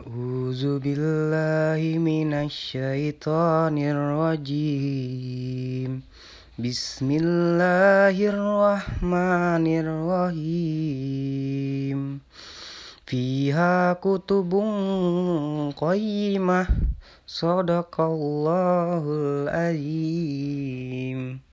A'udzu billahi minasyaitonir rajim. Bismillahirrahmanirrahim. Fiha kutubun qayyimah. Sadaqallahul azim.